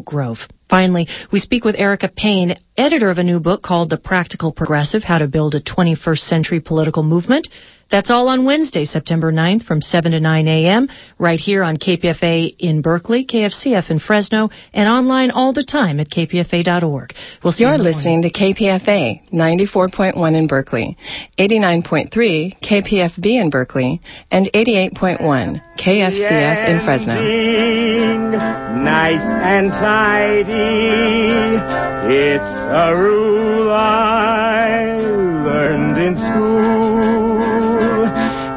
Maple Grove. Finally, we speak with Erica Payne, editor of a new book called The Practical Progressive, How to Build a 21st Century Political Movement. That's all on Wednesday, September 9th from 7 to 9 a.m. right here on KPFA in Berkeley, KFCF in Fresno, and online all the time at kpfa.org. We'll see You're you listening to KPFA 94.1 in Berkeley, 89.3 KPFB in Berkeley, and 88.1 KFCF in Fresno. Nice and tidy. It's a rule I learned in school.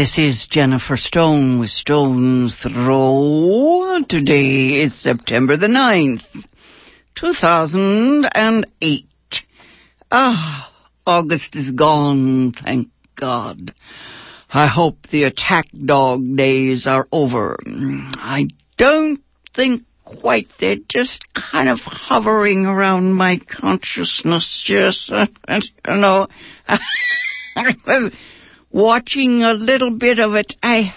This is Jennifer Stone with Stone's Throw. Today is September the 9th, 2008. Ah, August is gone, thank God. I hope the attack dog days are over. I don't think quite. They're just kind of hovering around my consciousness. Yes, you know. I was watching a little bit of it. I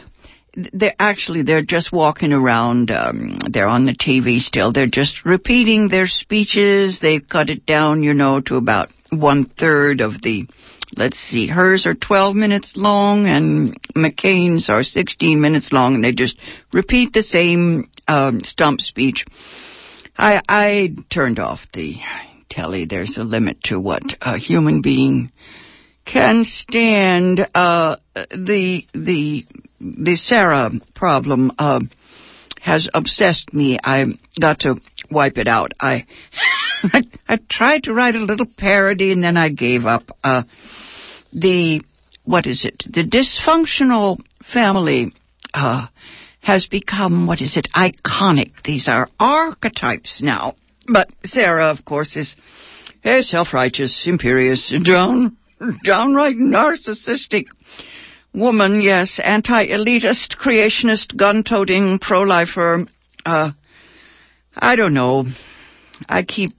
they're actually they're just walking around um they're on the TV still they're just repeating their speeches they've cut it down you know to about one third of the let's see, hers are 12 minutes long and McCain's are 16 minutes long and they just repeat the same um, stump speech. I, I turned off the telly. There's a limit to what a human being can stand. Uh, the, the, the Sarah problem, uh, has obsessed me. I got to wipe it out. I, I, I tried to write a little parody and then I gave up. Uh, the what is it? The dysfunctional family uh, has become what is it? Iconic. These are archetypes now. But Sarah, of course, is self-righteous, imperious, down, downright narcissistic woman. Yes, anti-elitist, creationist, gun-toting, pro-lifer. Uh, I don't know. I keep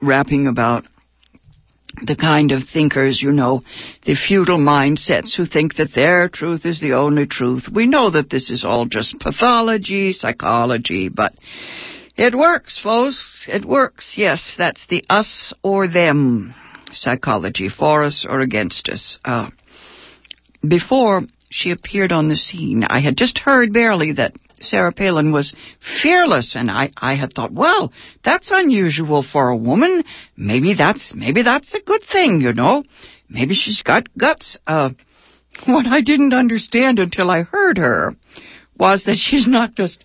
rapping about the kind of thinkers, you know, the feudal mindsets who think that their truth is the only truth. We know that this is all just pathology, psychology, but it works, folks. It works. Yes, that's the us or them psychology, for us or against us. Uh, before she appeared on the scene, I had just heard barely that Sarah Palin was fearless, and I, I had thought, well, that's unusual for a woman. Maybe that's, maybe that's a good thing, you know. Maybe she's got guts. Uh, what I didn't understand until I heard her was that she's not just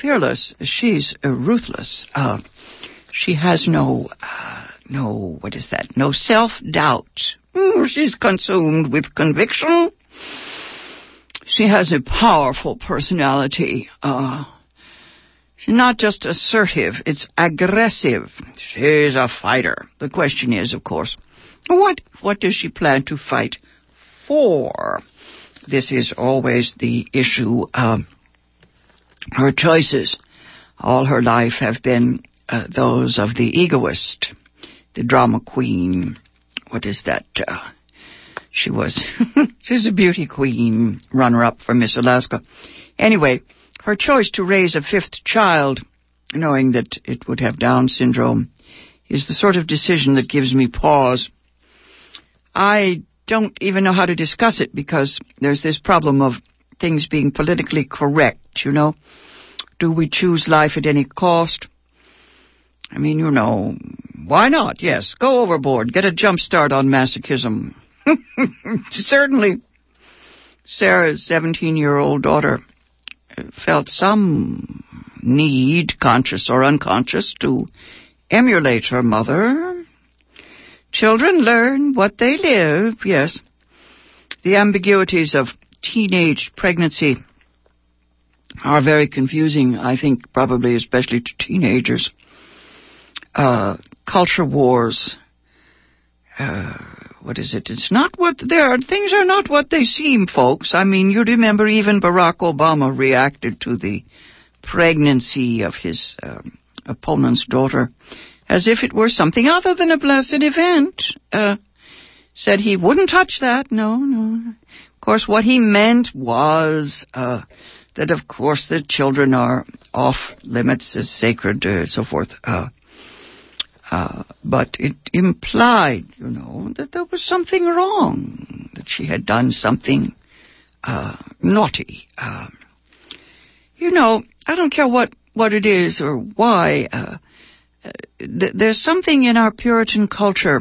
fearless, she's uh, ruthless. Uh, she has no, uh, no, what is that? No self-doubt. Mm, she's consumed with conviction she has a powerful personality. Uh, she's not just assertive, it's aggressive. She's a fighter. The question is, of course, what, what does she plan to fight for? This is always the issue. Uh, her choices all her life have been uh, those of the egoist, the drama queen. What is that? Uh, she was. She's a beauty queen, runner up for Miss Alaska. Anyway, her choice to raise a fifth child, knowing that it would have Down syndrome, is the sort of decision that gives me pause. I don't even know how to discuss it because there's this problem of things being politically correct, you know. Do we choose life at any cost? I mean, you know, why not? Yes, go overboard, get a jump start on masochism. Certainly, Sarah's 17 year old daughter felt some need, conscious or unconscious, to emulate her mother. Children learn what they live, yes. The ambiguities of teenage pregnancy are very confusing, I think, probably especially to teenagers. Uh, culture wars. Uh, what is it? It's not what there are. Things are not what they seem, folks. I mean, you remember even Barack Obama reacted to the pregnancy of his um, opponent's daughter as if it were something other than a blessed event. Uh, said he wouldn't touch that. No, no. Of course, what he meant was uh, that, of course, the children are off limits, as sacred, uh, so forth. Uh, uh, but it implied, you know, that there was something wrong, that she had done something uh, naughty. Uh, you know, I don't care what, what it is or why. Uh, uh, th- there's something in our Puritan culture.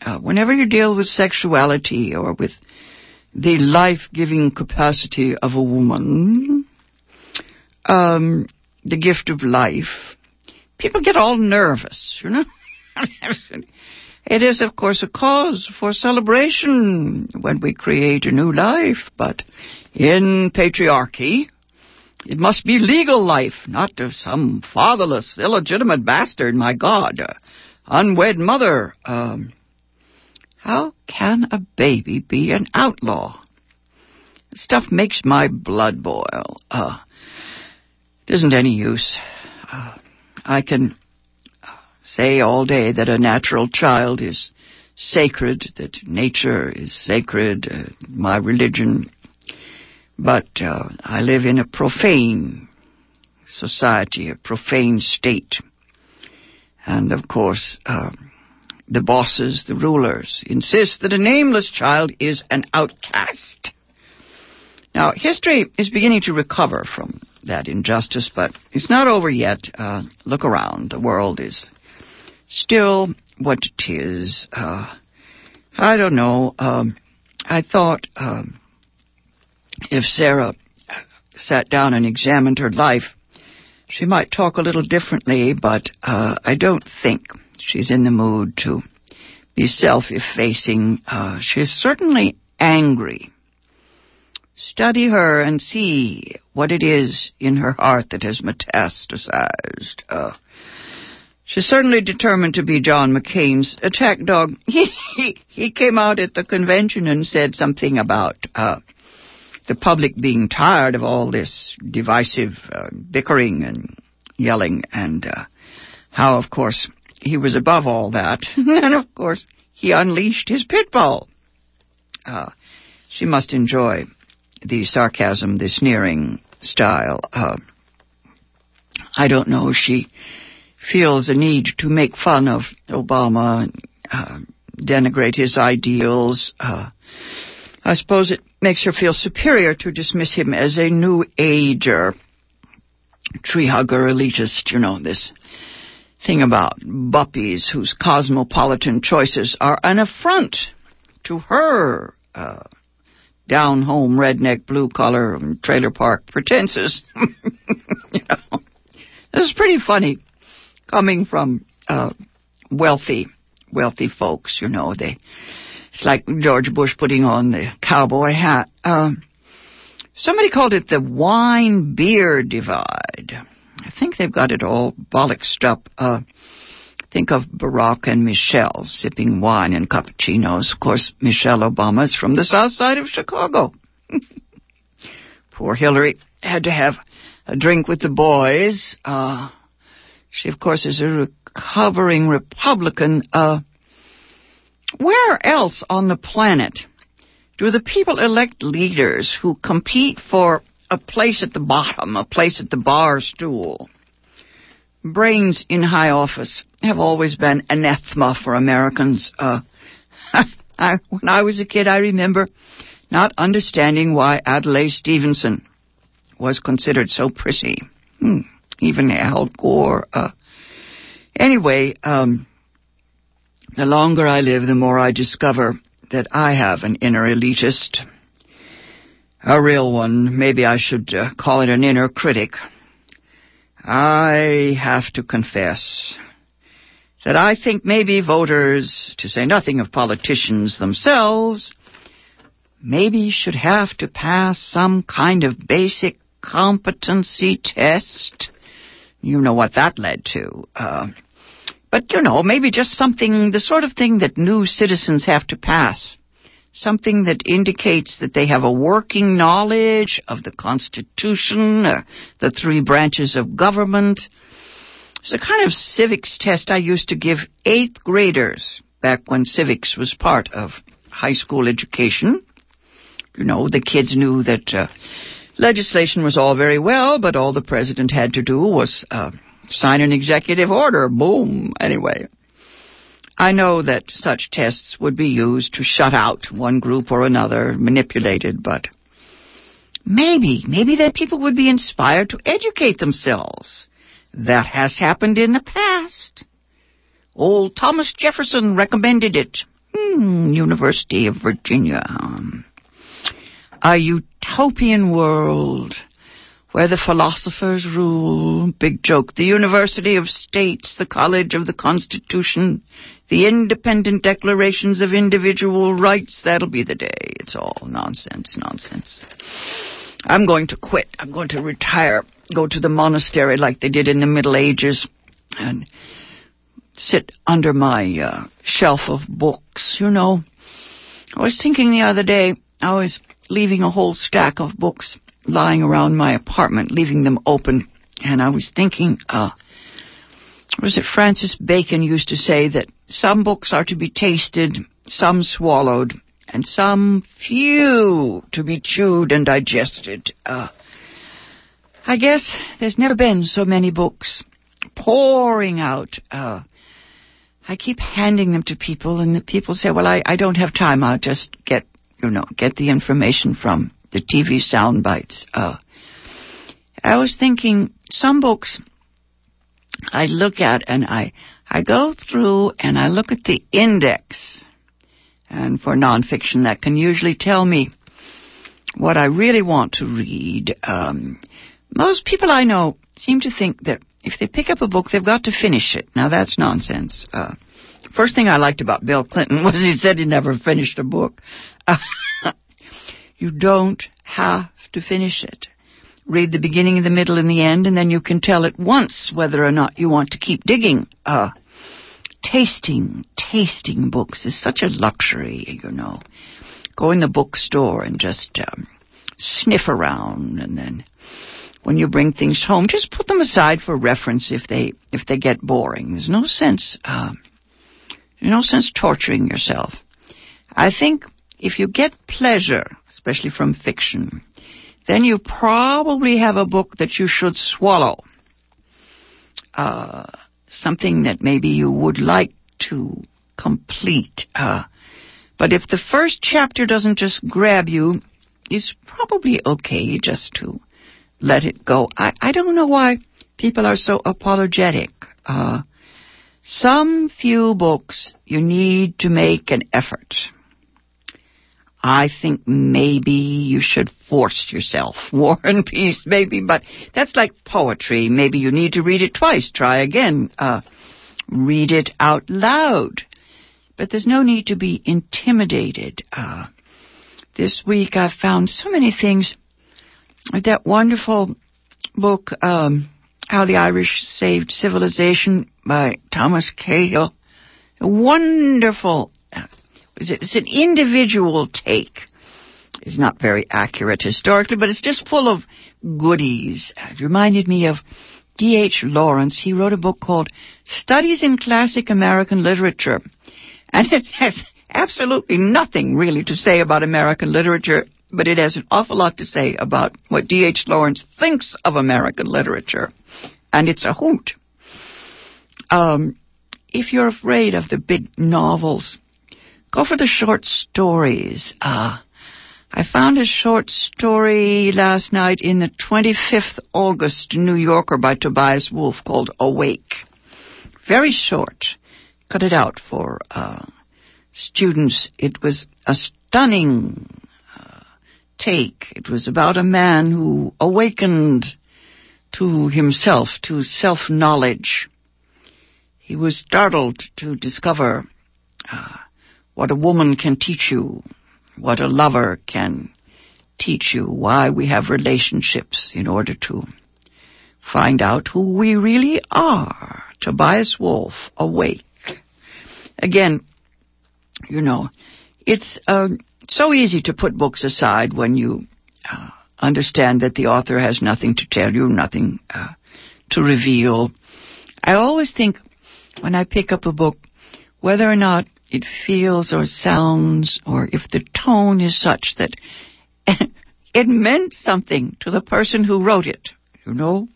Uh, whenever you deal with sexuality or with the life-giving capacity of a woman, um, the gift of life, people get all nervous, you know. it is, of course, a cause for celebration when we create a new life, but in patriarchy, it must be legal life, not of some fatherless, illegitimate bastard, my God. Uh, unwed mother. Um, how can a baby be an outlaw? Stuff makes my blood boil. Uh, it isn't any use. Uh, I can say all day that a natural child is sacred, that nature is sacred, uh, my religion. But uh, I live in a profane society, a profane state. And of course, uh, the bosses, the rulers, insist that a nameless child is an outcast. Now, history is beginning to recover from that injustice, but it's not over yet. Uh, look around. The world is still what it is. Uh, I don't know. Um, I thought um, if Sarah sat down and examined her life, she might talk a little differently, but uh, I don't think she's in the mood to be self-effacing. Uh, she's certainly angry. Study her and see what it is in her heart that has metastasized. Uh, She's certainly determined to be John McCain's attack dog. He, he, he came out at the convention and said something about uh, the public being tired of all this divisive uh, bickering and yelling, and uh, how, of course, he was above all that. and, of course, he unleashed his pit bull. Uh, she must enjoy the sarcasm, the sneering style. Uh, I don't know. if She feels a need to make fun of Obama, uh, denigrate his ideals. Uh, I suppose it makes her feel superior to dismiss him as a new ager, tree hugger, elitist, you know, this thing about buppies whose cosmopolitan choices are an affront to her uh, down home redneck blue collar trailer park pretenses. you know, is pretty funny coming from uh, wealthy, wealthy folks. You know, they. It's like George Bush putting on the cowboy hat. Uh, somebody called it the wine beer divide. I think they've got it all bollocksed up. Uh, think of Barack and Michelle sipping wine and cappuccinos. Of course, Michelle Obama is from the south side of Chicago. Poor Hillary had to have a drink with the boys. Uh, she, of course, is a recovering Republican. Uh, where else on the planet do the people elect leaders who compete for a place at the bottom, a place at the bar stool? Brains in high office have always been anathema for Americans. Uh, I, when I was a kid, I remember not understanding why Adlai Stevenson was considered so prissy. Hmm even Al Gore. Uh, anyway, um, the longer I live, the more I discover that I have an inner elitist. A real one. Maybe I should uh, call it an inner critic. I have to confess that I think maybe voters, to say nothing of politicians themselves, maybe should have to pass some kind of basic competency test. You know what that led to. Uh, but, you know, maybe just something, the sort of thing that new citizens have to pass. Something that indicates that they have a working knowledge of the Constitution, uh, the three branches of government. It's a kind of civics test I used to give eighth graders back when civics was part of high school education. You know, the kids knew that uh, legislation was all very well, but all the president had to do was uh, sign an executive order. Boom. Anyway. I know that such tests would be used to shut out one group or another, manipulated, but maybe, maybe that people would be inspired to educate themselves. That has happened in the past. Old Thomas Jefferson recommended it. Hmm, University of Virginia. A utopian world where the philosophers rule. Big joke. The University of States, the College of the Constitution, the independent declarations of individual rights. That'll be the day. It's all nonsense, nonsense. I'm going to quit. I'm going to retire, go to the monastery like they did in the Middle Ages, and sit under my uh, shelf of books, you know. I was thinking the other day, I was leaving a whole stack of books lying around my apartment, leaving them open. And I was thinking, uh, was it Francis Bacon used to say that some books are to be tasted, some swallowed, and some few to be chewed and digested. Uh, I guess there's never been so many books pouring out. Uh, I keep handing them to people, and the people say, "Well, I, I don't have time. I'll just get, you know, get the information from the TV sound bites. Uh, I was thinking some books I look at and I, I go through and I look at the index. And for nonfiction, that can usually tell me what I really want to read. Um, most people I know seem to think that if they pick up a book, they've got to finish it. Now that's nonsense. Uh, first thing I liked about Bill Clinton was he said he never finished a book. You don't have to finish it. Read the beginning, the middle, and the end, and then you can tell at once whether or not you want to keep digging. Uh, tasting, tasting books is such a luxury, you know. Go in the bookstore and just um, sniff around, and then when you bring things home, just put them aside for reference if they if they get boring. There's no sense, uh, no sense torturing yourself. I think if you get pleasure, especially from fiction, then you probably have a book that you should swallow. Uh, something that maybe you would like to complete. Uh, but if the first chapter doesn't just grab you, it's probably okay just to let it go. I, I don't know why people are so apologetic. Uh, some few books you need to make an effort. I think maybe you should force yourself. War and Peace, maybe, but that's like poetry. Maybe you need to read it twice. Try again. Uh, read it out loud. But there's no need to be intimidated. Uh, this week I found so many things. That wonderful book, um, How the Irish Saved Civilization by Thomas Cahill. Wonderful it's an individual take. It's not very accurate historically, but it's just full of goodies. It reminded me of D.H. Lawrence. He wrote a book called Studies in Classic American Literature. And it has absolutely nothing really to say about American literature, but it has an awful lot to say about what D.H. Lawrence thinks of American literature. And it's a hoot. Um, if you're afraid of the big novels, Go for the short stories. Uh, I found a short story last night in the 25th August New Yorker by Tobias Wolff called Awake. Very short. Cut it out for uh, students. It was a stunning uh, take. It was about a man who awakened to himself, to self-knowledge. He was startled to discover uh, what a woman can teach you, what a lover can teach you, why we have relationships in order to find out who we really are. Tobias Wolff, Awake. Again, you know, it's uh, so easy to put books aside when you uh, understand that the author has nothing to tell you, nothing uh, to reveal. I always think when I pick up a book, whether or not it feels or sounds, or if the tone is such that it meant something to the person who wrote it, you know?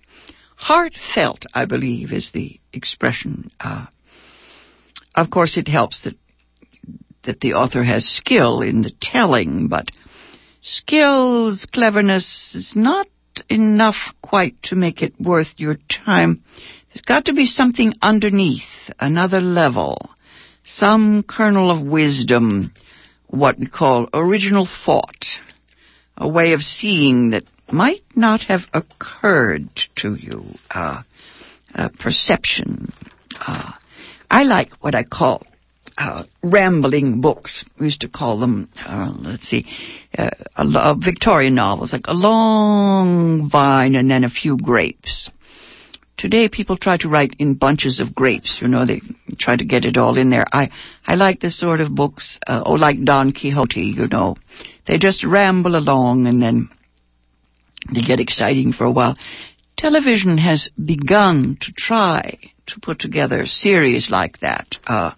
Heartfelt, I believe, is the expression. Uh, of course, it helps that that the author has skill in the telling, but skills, cleverness is not enough quite to make it worth your time. There's got to be something underneath, another level, some kernel of wisdom, what we call original thought, a way of seeing that might not have occurred to you, uh, perception. Uh, I like what I call uh, rambling books. We used to call them, uh, let's see, uh, Victorian novels, like a long vine and then a few grapes. Today, people try to write in bunches of grapes. You know, they try to get it all in there. I I like this sort of books. Uh, oh, like Don Quixote. You know, they just ramble along and then they get exciting for a while. Television has begun to try to put together series like that. Uh,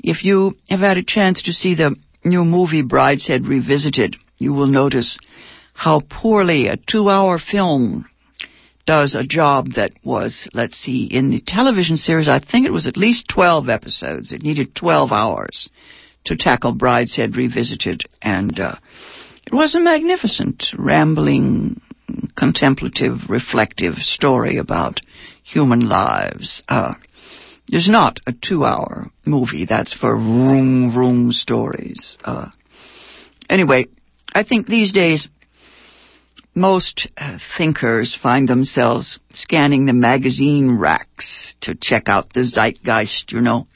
if you have had a chance to see the new movie Brideshead Revisited, you will notice how poorly a two-hour film does a job that was, let's see, in the television series, I think it was at least 12 episodes. It needed 12 hours to tackle Brideshead Revisited. And uh, it was a magnificent, rambling, contemplative, reflective story about human lives. Uh, there's not a two-hour movie. That's for room, room stories. Uh, anyway, I think these days most uh, thinkers find themselves scanning the magazine racks to check out the zeitgeist, you know.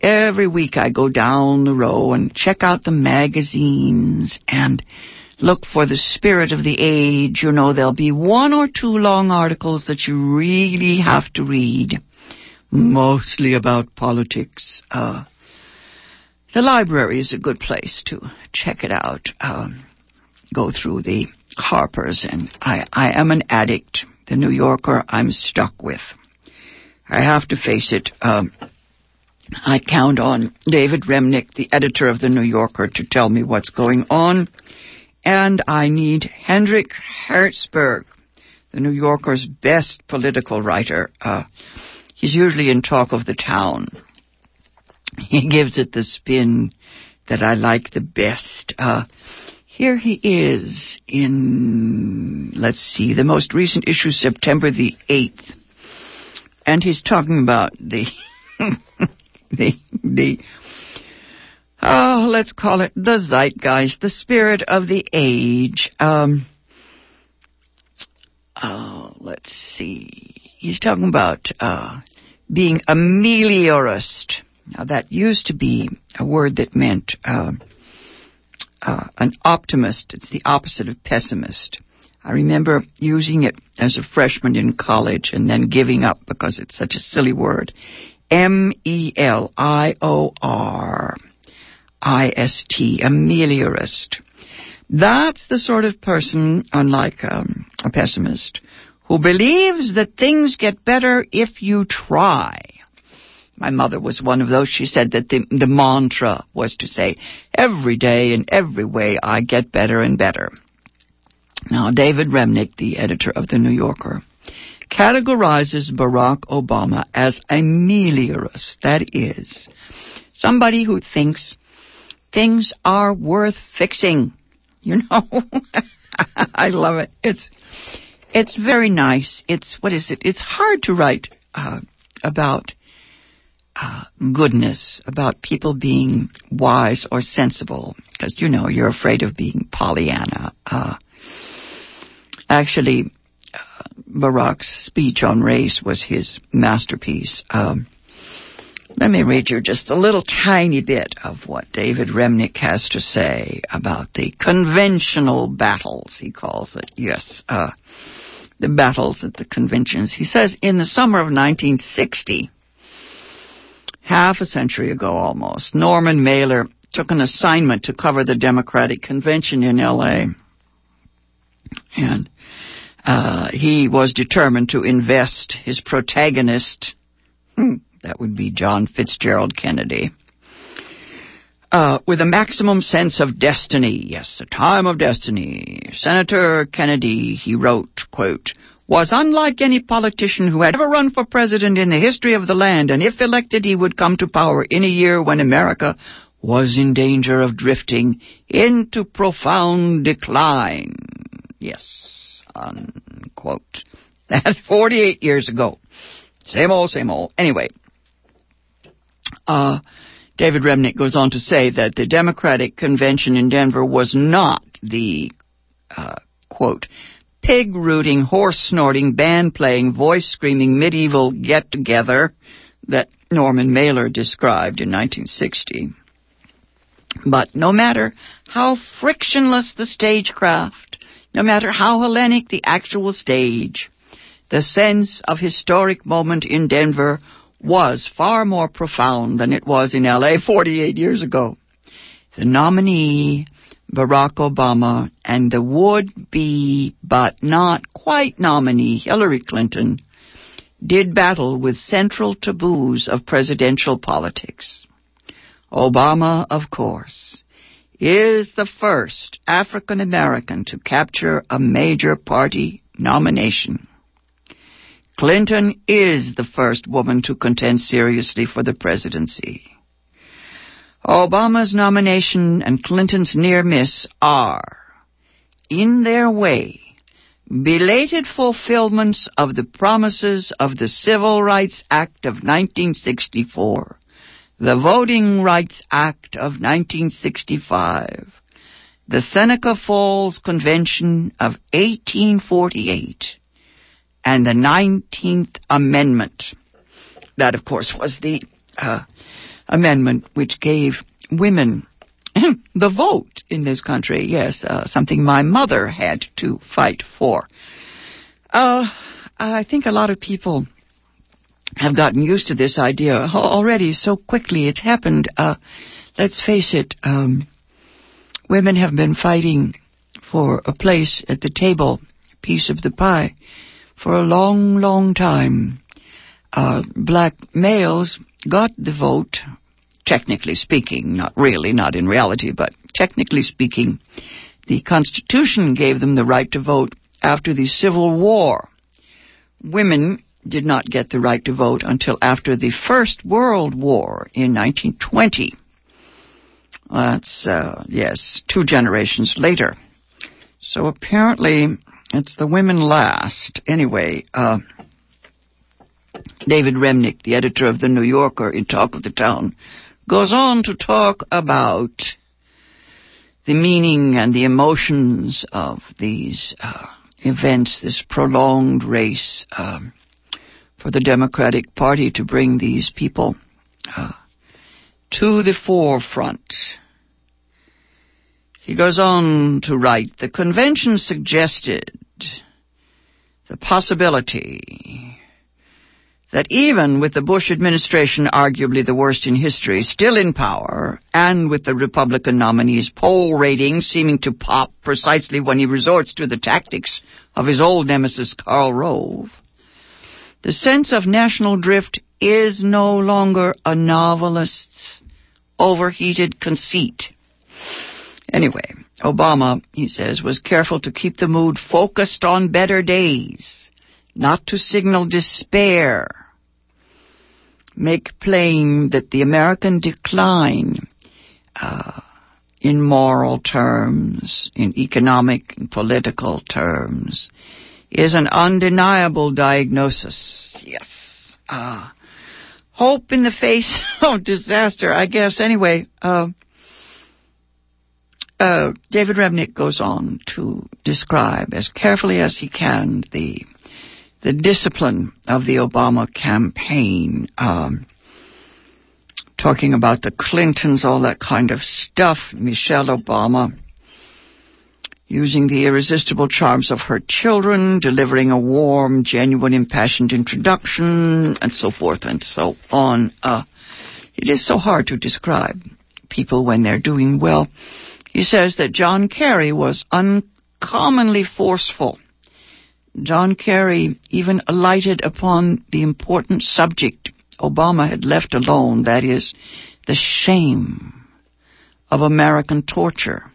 Every week I go down the row and check out the magazines and look for the spirit of the age. You know, there'll be one or two long articles that you really have to read, mostly about politics. Uh, the library is a good place to check it out. Um, go through the Harper's, and I, I am an addict. The New Yorker I'm stuck with. I have to face it. Um, I count on David Remnick, the editor of the New Yorker, to tell me what's going on. And I need Hendrik Hertzberg, the New Yorker's best political writer. Uh, he's usually in talk of the town. He gives it the spin that I like the best. Uh, here he is in, let's see, the most recent issue, September the 8th. And he's talking about the, the, the, oh, let's call it the zeitgeist, the spirit of the age. Um, oh, let's see. He's talking about, uh, being a meliorist. Now that used to be a word that meant, uh, uh, an optimist. It's the opposite of pessimist. I remember using it as a freshman in college and then giving up because it's such a silly word. M E L I O R I S T, ameliorist. That's the sort of person, unlike um, a pessimist, who believes that things get better if you try. My mother was one of those. She said that the, the mantra was to say, every day in every way I get better and better. Now, David Remnick, the editor of The New Yorker, categorizes Barack Obama as a meliorist. That is, somebody who thinks things are worth fixing. You know? I love it. It's, it's very nice. It's, what is it? It's hard to write, uh, about uh, goodness, about people being wise or sensible, because you know you're afraid of being Pollyanna. Uh, actually, uh, Barack's speech on race was his masterpiece. Um, let me read you just a little tiny bit of what David Remnick has to say about the conventional battles, he calls it. Yes, uh, the battles at the conventions. He says in the summer of 1960, half a century ago almost, Norman Mailer took an assignment to cover the Democratic Convention in LA. And uh, he was determined to invest his protagonist, hmm, that would be John Fitzgerald Kennedy, uh, with a maximum sense of destiny. Yes, a time of destiny. Senator Kennedy, he wrote, quote, was unlike any politician who had ever run for president in the history of the land, and if elected, he would come to power in a year when America was in danger of drifting into profound decline. Yes, unquote. That's 48 years ago. Same old, same old. Anyway, uh, David Remnick goes on to say that the Democratic convention in Denver was not the, uh, quote, pig rooting, horse snorting, band playing, voice screaming medieval get together that Norman Mailer described in 1960. But no matter how frictionless the stagecraft, no matter how Hellenic the actual stage, the sense of historic moment in Denver was far more profound than it was in LA 48 years ago. The nominee, Barack Obama, and the would-be but not quite nominee, Hillary Clinton, did battle with central taboos of presidential politics. Obama, of course, is the first African American to capture a major party nomination. Clinton is the first woman to contend seriously for the presidency. Obama's nomination and Clinton's near miss are, in their way, belated fulfillments of the promises of the Civil Rights Act of 1964 the Voting Rights Act of 1965, the Seneca Falls Convention of 1848, and the 19th Amendment. That, of course, was the uh, amendment which gave women the vote in this country. Yes, uh, something my mother had to fight for. Uh, I think a lot of people have gotten used to this idea already so quickly. It's happened. Uh, let's face it, um, women have been fighting for a place at the table, piece of the pie, for a long, long time. Uh, black males got the vote, technically speaking, not really, not in reality, but technically speaking, the Constitution gave them the right to vote after the Civil War. Women did not get the right to vote until after the First World War in 1920. That's, uh, yes, two generations later. So apparently it's the women last. Anyway, uh, David Remnick, the editor of The New Yorker in Talk of the Town, goes on to talk about the meaning and the emotions of these uh, events, this prolonged race. Um, for the Democratic Party to bring these people uh, to the forefront. He goes on to write, the convention suggested the possibility that even with the Bush administration, arguably the worst in history, still in power, and with the Republican nominee's poll ratings seeming to pop precisely when he resorts to the tactics of his old nemesis Karl Rove, the sense of national drift is no longer a novelist's overheated conceit. Anyway, Obama, he says, was careful to keep the mood focused on better days, not to signal despair. Make plain that the American decline, uh, in moral terms, in economic and political terms, is an undeniable diagnosis. Yes. Uh, hope in the face of disaster, I guess. Anyway, uh, uh, David Remnick goes on to describe as carefully as he can the the discipline of the Obama campaign, um, talking about the Clintons, all that kind of stuff. Michelle Obama using the irresistible charms of her children, delivering a warm, genuine, impassioned introduction, and so forth and so on. Uh, it is so hard to describe people when they're doing well. He says that John Kerry was uncommonly forceful. John Kerry even alighted upon the important subject Obama had left alone, that is, the shame of American torture,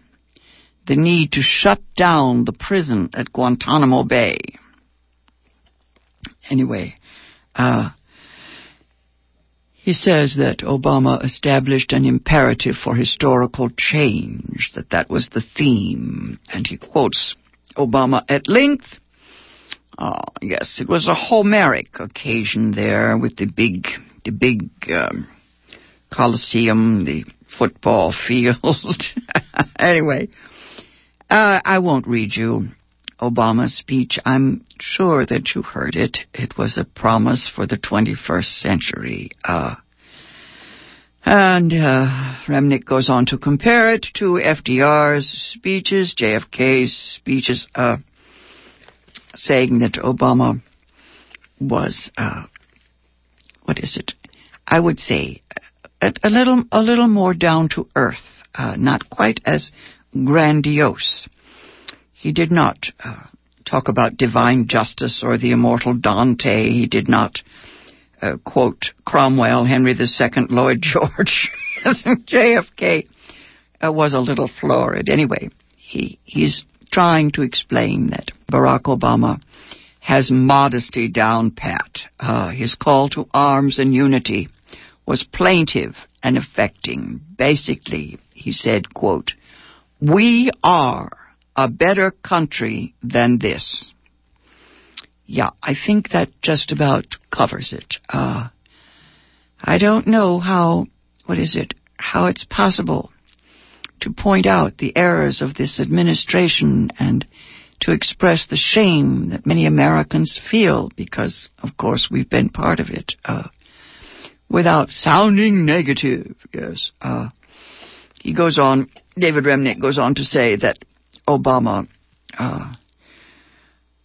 the need to shut down the prison at Guantanamo Bay. Anyway, uh, he says that Obama established an imperative for historical change, that that was the theme, and he quotes Obama at length. Oh, yes, it was a Homeric occasion there with the big, the big um, Coliseum, the football field. anyway, uh, I won't read you Obama's speech. I'm sure that you heard it. It was a promise for the 21st century. Uh, and uh, Remnick goes on to compare it to FDR's speeches, JFK's speeches, uh, saying that Obama was, uh, what is it? I would say a, a little, a little more down to earth, uh, not quite as grandiose. He did not uh, talk about divine justice or the immortal Dante. He did not uh, quote Cromwell, Henry II, Lloyd George. JFK uh, was a little florid. Anyway, he he's trying to explain that Barack Obama has modesty down pat. Uh, his call to arms and unity was plaintive and affecting. Basically, he said, quote, we are a better country than this. Yeah, I think that just about covers it. Uh, I don't know how, what is it, how it's possible to point out the errors of this administration and to express the shame that many Americans feel because, of course, we've been part of it, uh, without sounding negative, yes. Uh, he goes on, David Remnick goes on to say that Obama uh,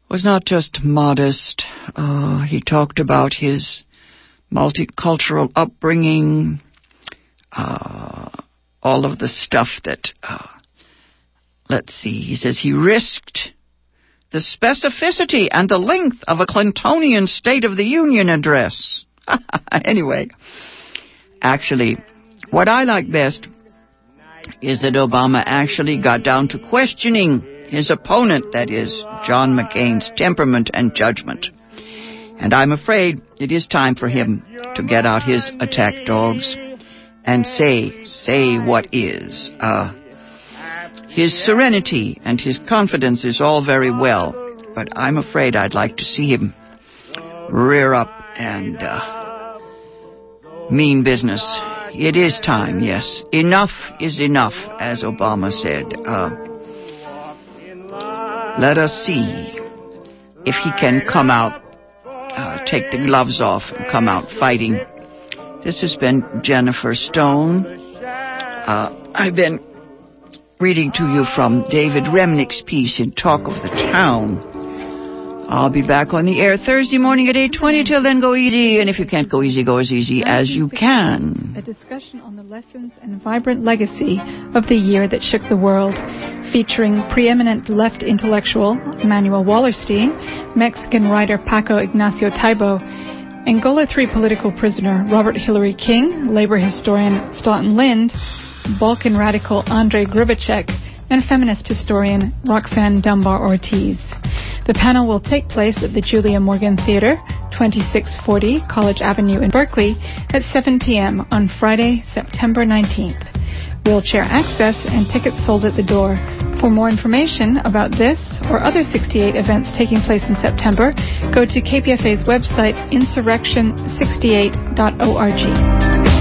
was not just modest. Uh, he talked about his multicultural upbringing, uh, all of the stuff that, uh, let's see, he says he risked the specificity and the length of a Clintonian State of the Union address. anyway, actually, what I like best is that Obama actually got down to questioning his opponent, that is, John McCain's temperament and judgment. And I'm afraid it is time for him to get out his attack dogs and say, say what is. Uh, his serenity and his confidence is all very well, but I'm afraid I'd like to see him rear up and uh, mean business it is time, yes. Enough is enough, as Obama said. Uh, let us see if he can come out, uh, take the gloves off, and come out fighting. This has been Jennifer Stone. Uh, I've been reading to you from David Remnick's piece in Talk of the Town. I'll be back on the air Thursday morning at 8.20. Till then, go easy. And if you can't go easy, go as easy as you can. A discussion on the lessons and vibrant legacy of the year that shook the world, featuring preeminent left intellectual Immanuel Wallerstein, Mexican writer Paco Ignacio Taibo, Angola 3 political prisoner Robert Hillary King, labor historian Staughton Lynd, Balkan radical Andrei Grubacic, and feminist historian Roxanne Dunbar Ortiz. The panel will take place at the Julia Morgan Theater, 2640 College Avenue in Berkeley at 7 p.m. on Friday, September 19th. Wheelchair access and tickets sold at the door. For more information about this or other 68 events taking place in September, go to KPFA's website, insurrection68.org.